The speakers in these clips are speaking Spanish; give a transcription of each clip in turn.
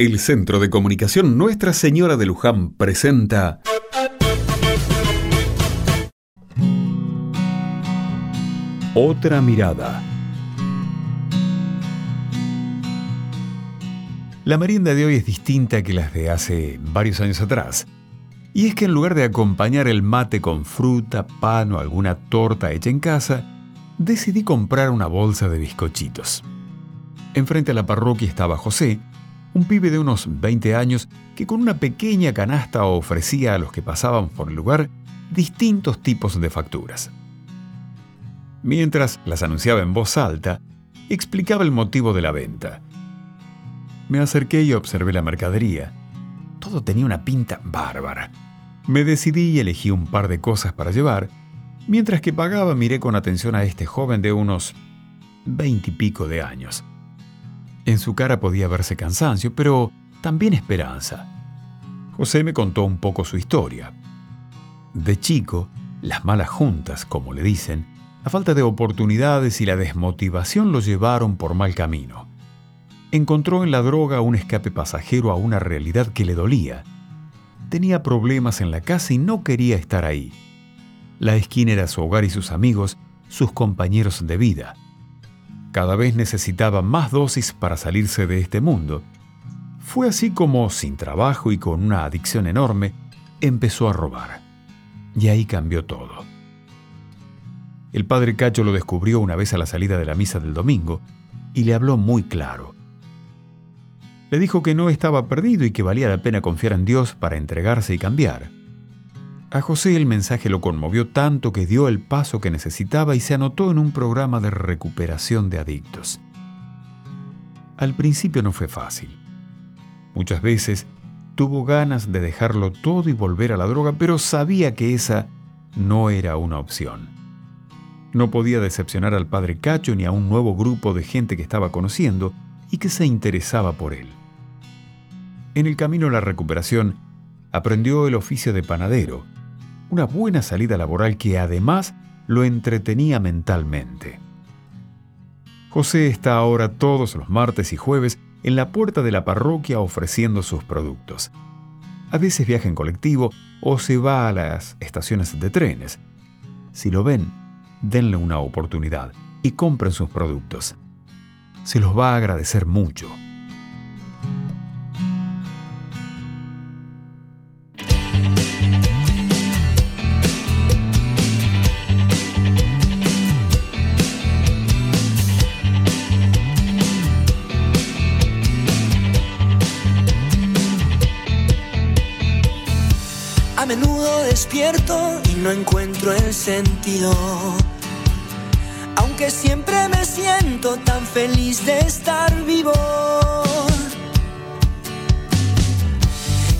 El Centro de Comunicación Nuestra Señora de Luján presenta Otra mirada. La merienda de hoy es distinta que las de hace varios años atrás. Y es que en lugar de acompañar el mate con fruta, pan o alguna torta hecha en casa, decidí comprar una bolsa de bizcochitos. Enfrente a la parroquia estaba José, un pibe de unos 20 años que con una pequeña canasta ofrecía a los que pasaban por el lugar distintos tipos de facturas. Mientras las anunciaba en voz alta, explicaba el motivo de la venta. Me acerqué y observé la mercadería. Todo tenía una pinta bárbara. Me decidí y elegí un par de cosas para llevar. Mientras que pagaba miré con atención a este joven de unos veinte y pico de años. En su cara podía verse cansancio, pero también esperanza. José me contó un poco su historia. De chico, las malas juntas, como le dicen, la falta de oportunidades y la desmotivación lo llevaron por mal camino. Encontró en la droga un escape pasajero a una realidad que le dolía. Tenía problemas en la casa y no quería estar ahí. La esquina era su hogar y sus amigos, sus compañeros de vida. Cada vez necesitaba más dosis para salirse de este mundo. Fue así como, sin trabajo y con una adicción enorme, empezó a robar. Y ahí cambió todo. El padre Cacho lo descubrió una vez a la salida de la misa del domingo y le habló muy claro. Le dijo que no estaba perdido y que valía la pena confiar en Dios para entregarse y cambiar. A José el mensaje lo conmovió tanto que dio el paso que necesitaba y se anotó en un programa de recuperación de adictos. Al principio no fue fácil. Muchas veces tuvo ganas de dejarlo todo y volver a la droga, pero sabía que esa no era una opción. No podía decepcionar al padre Cacho ni a un nuevo grupo de gente que estaba conociendo y que se interesaba por él. En el camino a la recuperación, aprendió el oficio de panadero una buena salida laboral que además lo entretenía mentalmente. José está ahora todos los martes y jueves en la puerta de la parroquia ofreciendo sus productos. A veces viaja en colectivo o se va a las estaciones de trenes. Si lo ven, denle una oportunidad y compren sus productos. Se los va a agradecer mucho. Menudo despierto y no encuentro el sentido. Aunque siempre me siento tan feliz de estar vivo.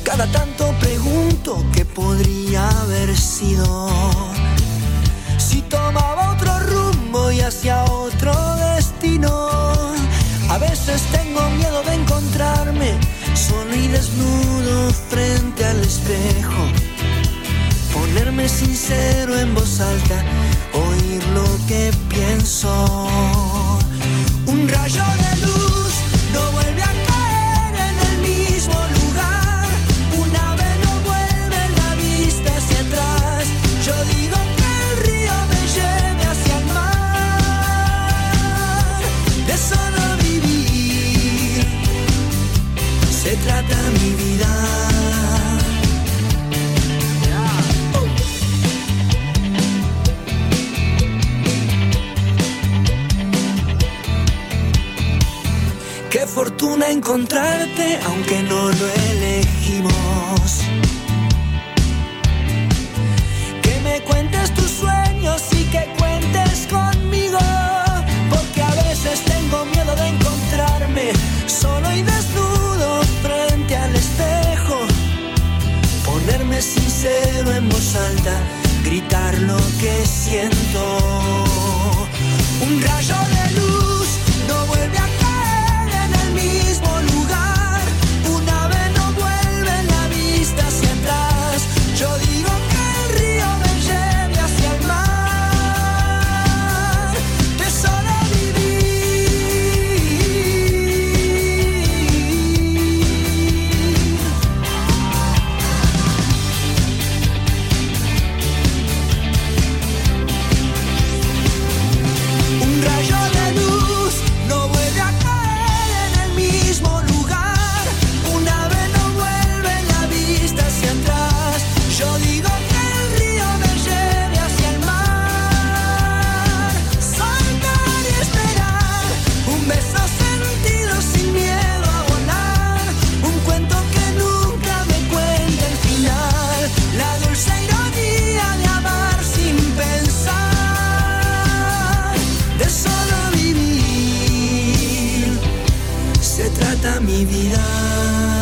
Cada tanto pregunto qué podría haber sido. Si tomaba otro rumbo y hacia otro destino. A veces tengo miedo de encontrarme solo y desnudo frente al espejo sincero en voz alta, oír lo que pienso. Un rayo de luz no vuelve a caer en el mismo lugar. Un ave no vuelve la vista hacia atrás. Yo digo que el río me lleve hacia el mar. De solo vivir se trata mi vida. Fortuna encontrarte, aunque no lo elegimos. Que me cuentes tus sueños y que cuentes conmigo. Porque a veces tengo miedo de encontrarme solo y desnudo frente al espejo. Ponerme sincero en voz alta, gritar lo que siento. mi vida.